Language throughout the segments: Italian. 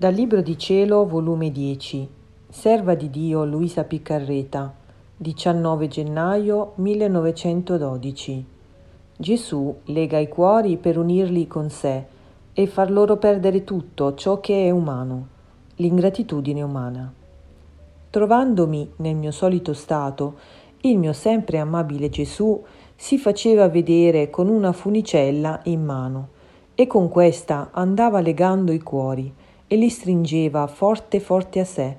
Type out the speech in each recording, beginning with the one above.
Dal Libro di Cielo, volume 10, Serva di Dio Luisa Piccarreta, 19 gennaio 1912. Gesù lega i cuori per unirli con sé e far loro perdere tutto ciò che è umano, l'ingratitudine umana. Trovandomi nel mio solito stato, il mio sempre amabile Gesù si faceva vedere con una funicella in mano e con questa andava legando i cuori e li stringeva forte forte a sé,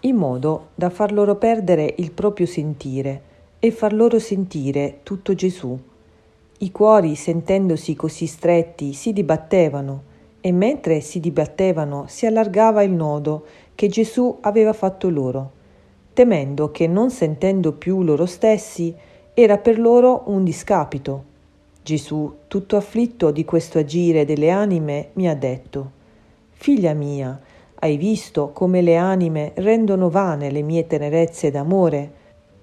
in modo da far loro perdere il proprio sentire e far loro sentire tutto Gesù. I cuori, sentendosi così stretti, si dibattevano e mentre si dibattevano si allargava il nodo che Gesù aveva fatto loro, temendo che non sentendo più loro stessi era per loro un discapito. Gesù, tutto afflitto di questo agire delle anime, mi ha detto Figlia mia, hai visto come le anime rendono vane le mie tenerezze d'amore?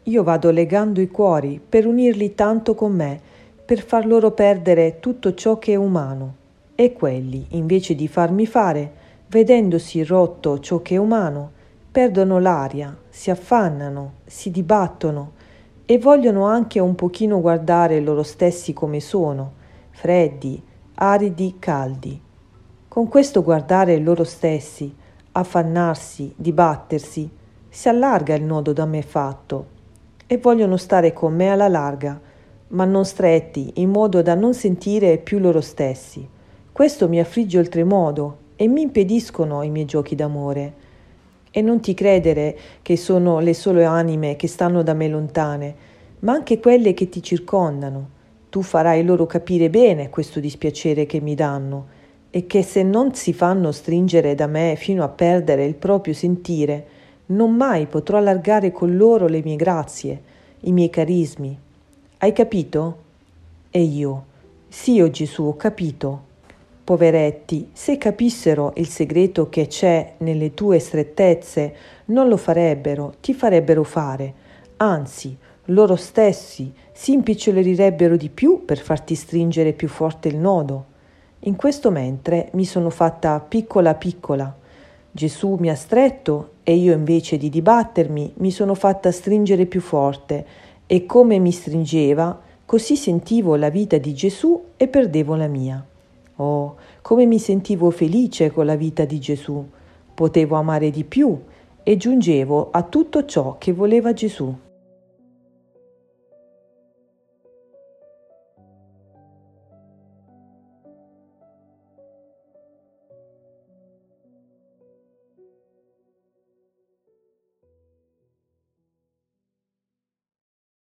Io vado legando i cuori per unirli tanto con me, per far loro perdere tutto ciò che è umano. E quelli, invece di farmi fare, vedendosi rotto ciò che è umano, perdono l'aria, si affannano, si dibattono e vogliono anche un pochino guardare loro stessi come sono, freddi, aridi, caldi con questo guardare loro stessi, affannarsi, dibattersi, si allarga il nodo da me fatto e vogliono stare con me alla larga, ma non stretti, in modo da non sentire più loro stessi. Questo mi affligge oltremodo e mi impediscono i miei giochi d'amore. E non ti credere che sono le sole anime che stanno da me lontane, ma anche quelle che ti circondano. Tu farai loro capire bene questo dispiacere che mi danno e che se non si fanno stringere da me fino a perdere il proprio sentire, non mai potrò allargare con loro le mie grazie, i miei carismi. Hai capito? E io, sì, o oh Gesù, ho capito. Poveretti, se capissero il segreto che c'è nelle tue strettezze, non lo farebbero, ti farebbero fare, anzi, loro stessi si impicciolirebbero di più per farti stringere più forte il nodo. In questo mentre mi sono fatta piccola piccola. Gesù mi ha stretto e io invece di dibattermi mi sono fatta stringere più forte e come mi stringeva, così sentivo la vita di Gesù e perdevo la mia. Oh, come mi sentivo felice con la vita di Gesù. Potevo amare di più e giungevo a tutto ciò che voleva Gesù.